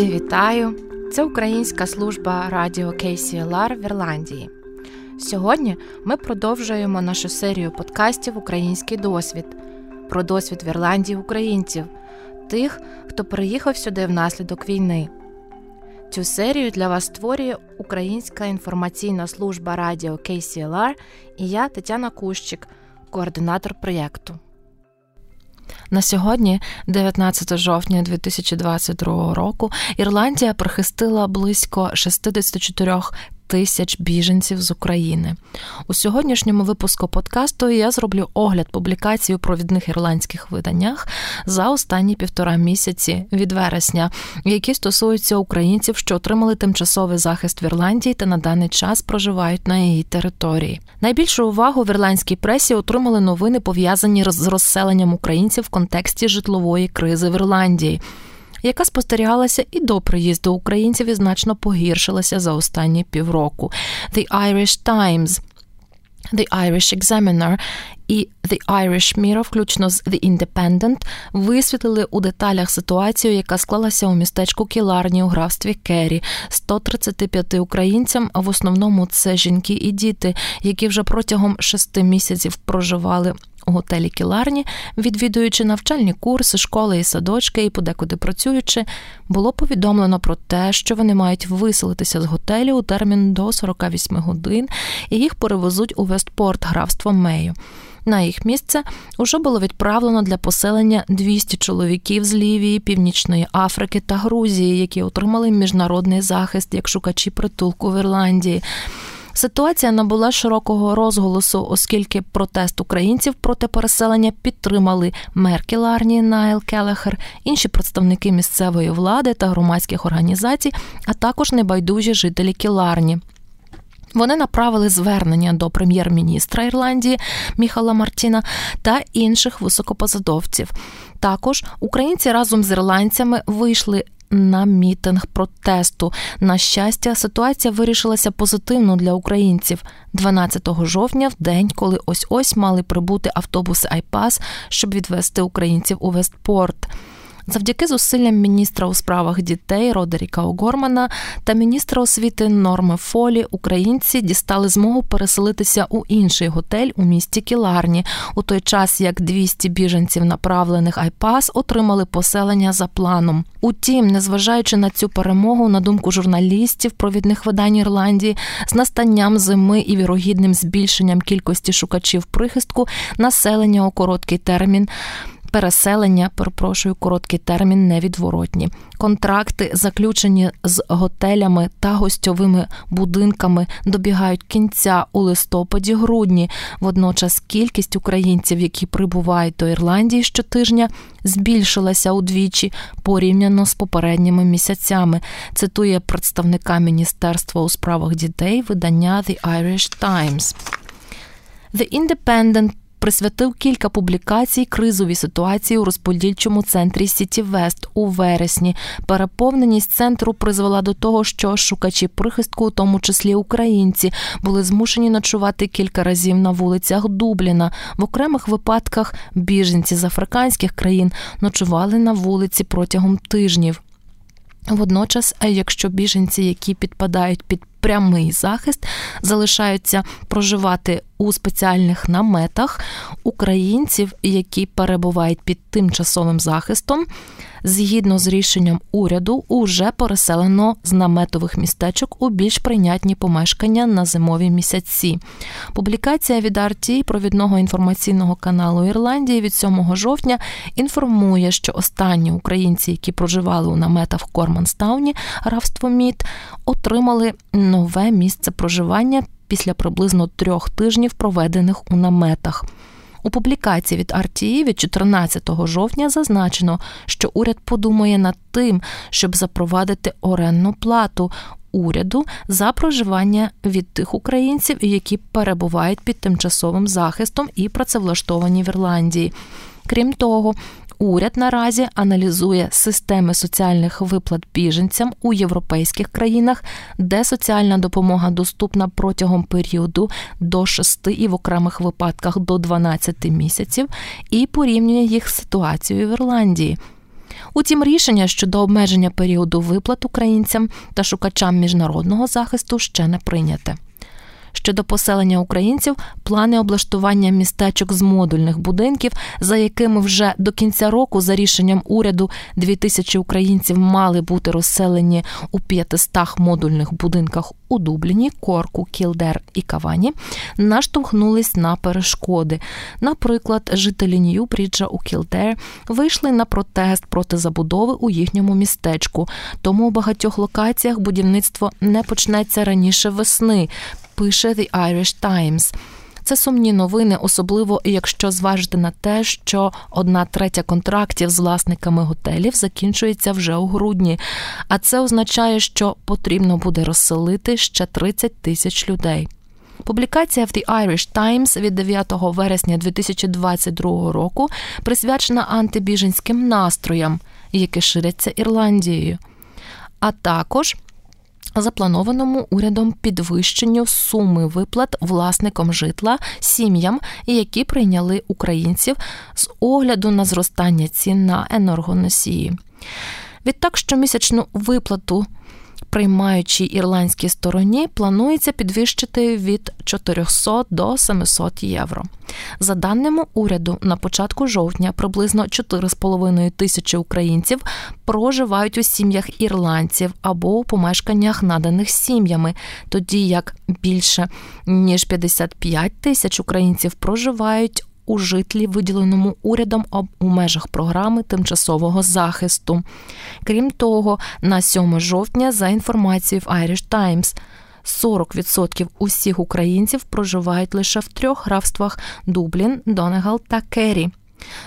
Друзі, вітаю! Це українська служба радіо KCLR в Ірландії. Сьогодні ми продовжуємо нашу серію подкастів Український досвід про досвід в Ірландії українців, тих, хто приїхав сюди внаслідок війни. Цю серію для вас створює Українська інформаційна служба радіо KCLR і я Тетяна Кущик, координатор проєкту. На сьогодні, 19 жовтня 2022 року, Ірландія прихистила близько 64 тисяч біженців з України. У сьогоднішньому випуску подкасту я зроблю огляд публікацій у провідних ірландських виданнях за останні півтора місяці від вересня, які стосуються українців, що отримали тимчасовий захист в Ірландії та на даний час проживають на її території. Найбільшу увагу в ірландській пресі отримали новини пов'язані з розселенням українців в контексті житлової кризи в Ірландії яка спостерігалася і до приїзду українців і значно погіршилася за останні півроку. The Irish Times The Irish Examiner і The Irish Mirror, включно з The Independent, висвітлили у деталях ситуацію, яка склалася у містечку Кіларні у графстві Керрі. 135 українцям, в основному це жінки і діти, які вже протягом шести місяців проживали у готелі Кіларні, відвідуючи навчальні курси, школи і садочки, і подекуди працюючи, було повідомлено про те, що вони мають виселитися з готелю у термін до 48 годин, і їх перевезуть у Вестпорт, графство Мею. На їх місце уже було відправлено для поселення 200 чоловіків з Лівії, Північної Африки та Грузії, які отримали міжнародний захист як шукачі притулку в Ірландії. Ситуація набула широкого розголосу, оскільки протест українців проти переселення підтримали мер Кіларні Найл Келехер, інші представники місцевої влади та громадських організацій, а також небайдужі жителі Кіларні. Вони направили звернення до прем'єр-міністра Ірландії Міхала Мартіна та інших високопосадовців. Також українці разом з ірландцями вийшли на мітинг протесту. На щастя, ситуація вирішилася позитивно для українців 12 жовтня, в день, коли ось ось мали прибути автобуси Айпас, щоб відвести українців у Вестпорт. Завдяки зусиллям міністра у справах дітей Родеріка Огормана та міністра освіти Норми Фолі українці дістали змогу переселитися у інший готель у місті Кіларні, у той час як 200 біженців, направлених Айпас, отримали поселення за планом. Утім, незважаючи на цю перемогу, на думку журналістів провідних видань Ірландії, з настанням зими і вірогідним збільшенням кількості шукачів прихистку, населення у короткий термін переселення, перепрошую, короткий термін невідворотні. Контракти, заключені з готелями та гостьовими будинками, добігають кінця у листопаді-грудні. Водночас кількість українців, які прибувають до Ірландії щотижня, збільшилася удвічі порівняно з попередніми місяцями. Цитує представника Міністерства у справах дітей видання The Irish Times. The Independent присвятив кілька публікацій кризовій ситуації у розподільчому центрі Сіті Вест у вересні. Переповненість центру призвела до того, що шукачі прихистку, у тому числі українці, були змушені ночувати кілька разів на вулицях Дубліна. В окремих випадках біженці з африканських країн ночували на вулиці протягом тижнів. Водночас, якщо біженці, які підпадають під прямий захист, залишаються проживати у спеціальних наметах українців, які перебувають під тимчасовим захистом, згідно з рішенням уряду, уже переселено з наметових містечок у більш прийнятні помешкання на зимові місяці. Публікація від RT, провідного інформаційного каналу Ірландії від 7 жовтня інформує, що останні українці, які проживали у наметах в Корманстауні, графство Міт, отримали нове місце проживання після приблизно трьох тижнів, проведених у наметах. У публікації від RTE від 14 жовтня зазначено, що уряд подумає над тим, щоб запровадити оренну плату уряду за проживання від тих українців, які перебувають під тимчасовим захистом і працевлаштовані в Ірландії. Крім того, уряд наразі аналізує системи соціальних виплат біженцям у європейських країнах, де соціальна допомога доступна протягом періоду до 6 і в окремих випадках до 12 місяців, і порівнює їх з ситуацією в Ірландії. Утім, рішення щодо обмеження періоду виплат українцям та шукачам міжнародного захисту ще не прийняте. Щодо поселення українців, плани облаштування містечок з модульних будинків, за якими вже до кінця року, за рішенням уряду, дві тисячі українців мали бути розселені у 500 модульних будинках у Дубліні, Корку, Кілдер і Кавані, наштовхнулись на перешкоди. Наприклад, жителі Нью-Бріджа у Кілдер вийшли на протест проти забудови у їхньому містечку. Тому у багатьох локаціях будівництво не почнеться раніше весни пише The Irish Times. Це сумні новини, особливо якщо зважити на те, що одна третя контрактів з власниками готелів закінчується вже у грудні. А це означає, що потрібно буде розселити ще 30 тисяч людей. Публікація в The Irish Times від 9 вересня 2022 року присвячена антибіженським настроям, які ширяться Ірландією. А також запланованому урядом підвищенню суми виплат власникам житла сім'ям, які прийняли українців з огляду на зростання цін на енергоносії. Відтак, щомісячну виплату приймаючій ірландській стороні планується підвищити від 400 до 700 євро. За даними уряду, на початку жовтня приблизно 4,5 тисячі українців проживають у сім'ях ірландців або у помешканнях, наданих сім'ями, тоді як більше ніж 55 тисяч українців проживають у житлі, виділеному урядом у межах програми тимчасового захисту. Крім того, на 7 жовтня, за інформацією в Irish Times, 40% усіх українців проживають лише в трьох графствах Дублін, Донегал та Керрі.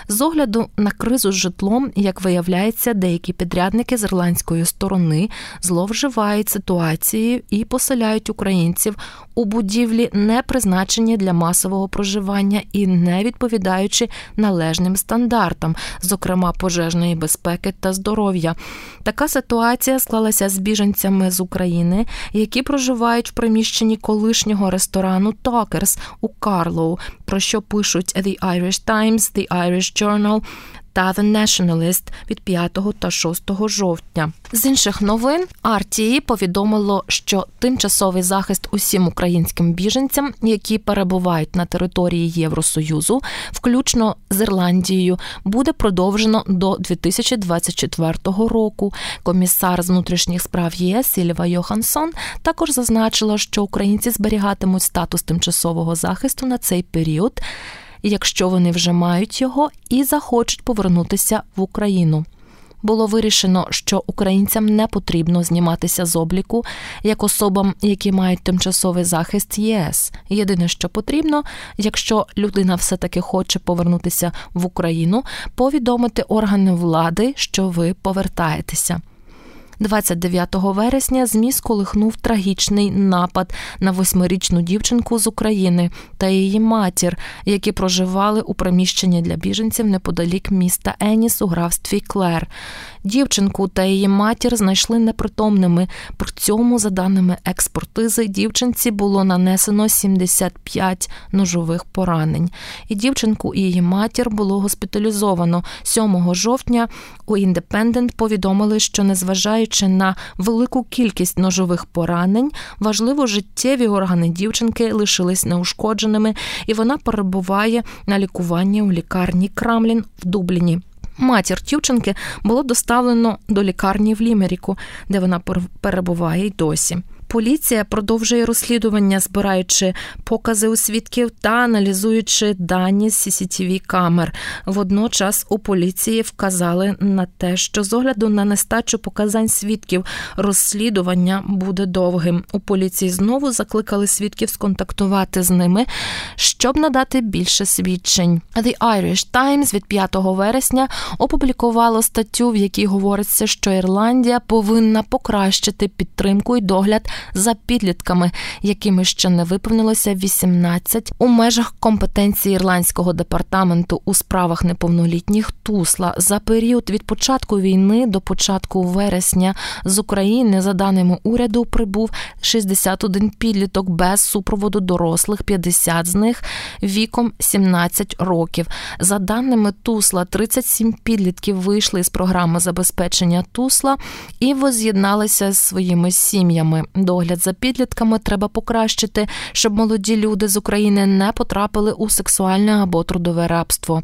З огляду на кризу з житлом, як виявляється, деякі підрядники з ірландської сторони зловживають ситуацією і поселяють українців у будівлі, не призначені для масового проживання і не відповідаючи належним стандартам, зокрема пожежної безпеки та здоров'я. Така ситуація склалася з біженцями з України, які проживають в приміщенні колишнього ресторану Токерс у Карлоу, про що пишуть The Irish Times, The Irish Journal та The Nationalist від 5 та 6 жовтня. З інших новин RTE повідомило, що тимчасовий захист усім українським біженцям, які перебувають на території Євросоюзу, включно з Ірландією, буде продовжено до 2024 року. Комісар з внутрішніх справ ЄС Сільва Йохансон також зазначила, що українці зберігатимуть статус тимчасового захисту на цей період якщо вони вже мають його і захочуть повернутися в Україну. Було вирішено, що українцям не потрібно зніматися з обліку як особам, які мають тимчасовий захист ЄС. Єдине, що потрібно, якщо людина все-таки хоче повернутися в Україну, повідомити органи влади, що ви повертаєтеся. 29 вересня зміст колихнув трагічний напад на восьмирічну дівчинку з України та її матір, які проживали у приміщенні для біженців неподалік міста Еніс у графстві Клер. Дівчинку та її матір знайшли непритомними. При цьому, за даними експертизи, дівчинці було нанесено 75 ножових поранень. І дівчинку і її матір було госпіталізовано 7 жовтня. У індепендент повідомили, що незважаючи на велику кількість ножових поранень, важливо життєві органи дівчинки лишились неушкодженими, і вона перебуває на лікуванні у лікарні Крамлін в Дубліні. Матір Тівченки було доставлено до лікарні в Лімеріку, де вона перебуває й досі. Поліція продовжує розслідування, збираючи покази у свідків та аналізуючи дані з cctv камер. Водночас у поліції вказали на те, що з огляду на нестачу показань свідків розслідування буде довгим. У поліції знову закликали свідків сконтактувати з ними, щоб надати більше свідчень. The Irish Times від 5 вересня опублікувало статтю, в якій говориться, що Ірландія повинна покращити підтримку і догляд за підлітками, якими ще не виповнилося 18 у межах компетенції ірландського департаменту у справах неповнолітніх Тусла за період від початку війни до початку вересня з України, за даними уряду, прибув 61 підліток без супроводу дорослих, 50 з них віком 17 років. За даними Тусла, 37 підлітків вийшли з програми забезпечення Тусла і воз'єдналися з своїми сім'ями. Догляд за підлітками треба покращити, щоб молоді люди з України не потрапили у сексуальне або трудове рабство.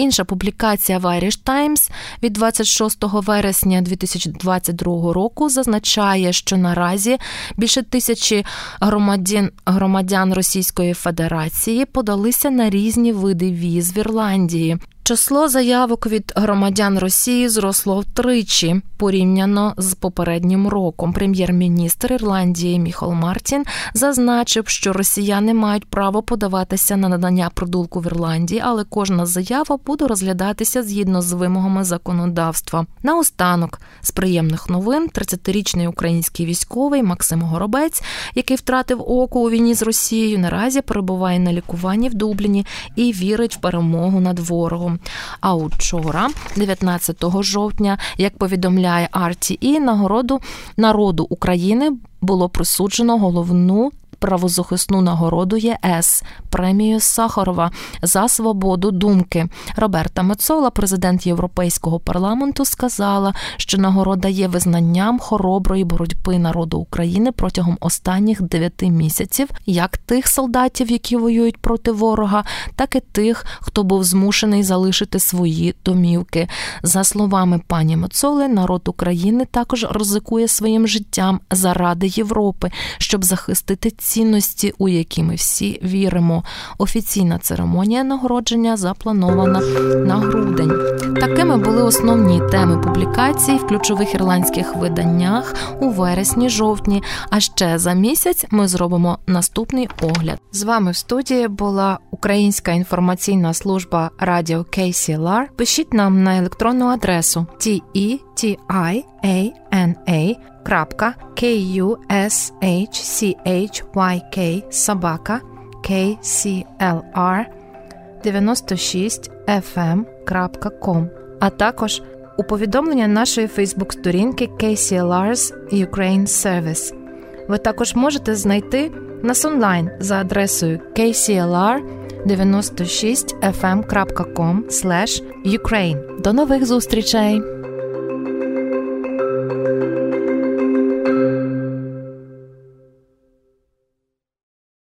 Інша публікація в Irish Times від 26 вересня 2022 року зазначає, що наразі більше тисячі громадян громадян Російської Федерації подалися на різні види віз в Ірландії. Число заявок від громадян Росії зросло втричі порівняно з попереднім роком. Прем'єр-міністр Ірландії Міхол Мартін зазначив, що росіяни мають право подаватися на надання продулку в Ірландії, але кожна заява буде розглядатися згідно з вимогами законодавства. Наостанок з приємних новин 30-річний український військовий Максим Горобець, який втратив око у війні з Росією, наразі перебуває на лікуванні в Дубліні і вірить в перемогу над ворогом. А учора, 19 жовтня, як повідомляє RTE, нагороду народу України було присуджено головну правозахисну нагороду ЄС, премію Сахарова за свободу думки. Роберта Мецола, президент Європейського парламенту, сказала, що нагорода є визнанням хороброї боротьби народу України протягом останніх дев'яти місяців, як тих солдатів, які воюють проти ворога, так і тих, хто був змушений залишити свої домівки. За словами пані Мецоли, народ України також ризикує своїм життям заради Європи, щоб захистити цінності, у які ми всі віримо. Офіційна церемонія нагородження запланована на грудень. Такими були основні теми публікацій в ключових ірландських виданнях у вересні-жовтні. А ще за місяць ми зробимо наступний огляд. З вами в студії була Українська інформаційна служба радіо KCLR. Пишіть нам на електронну адресу крапка K-U-S-H-C-H-Y-K собака KCLR 96 fm.com, а також у повідомлення нашої Фейсбук-сторінки KCLR's Ukraine Service. Ви також можете знайти нас онлайн за адресою KCLR 96fm.com Ukraine. До нових зустрічей!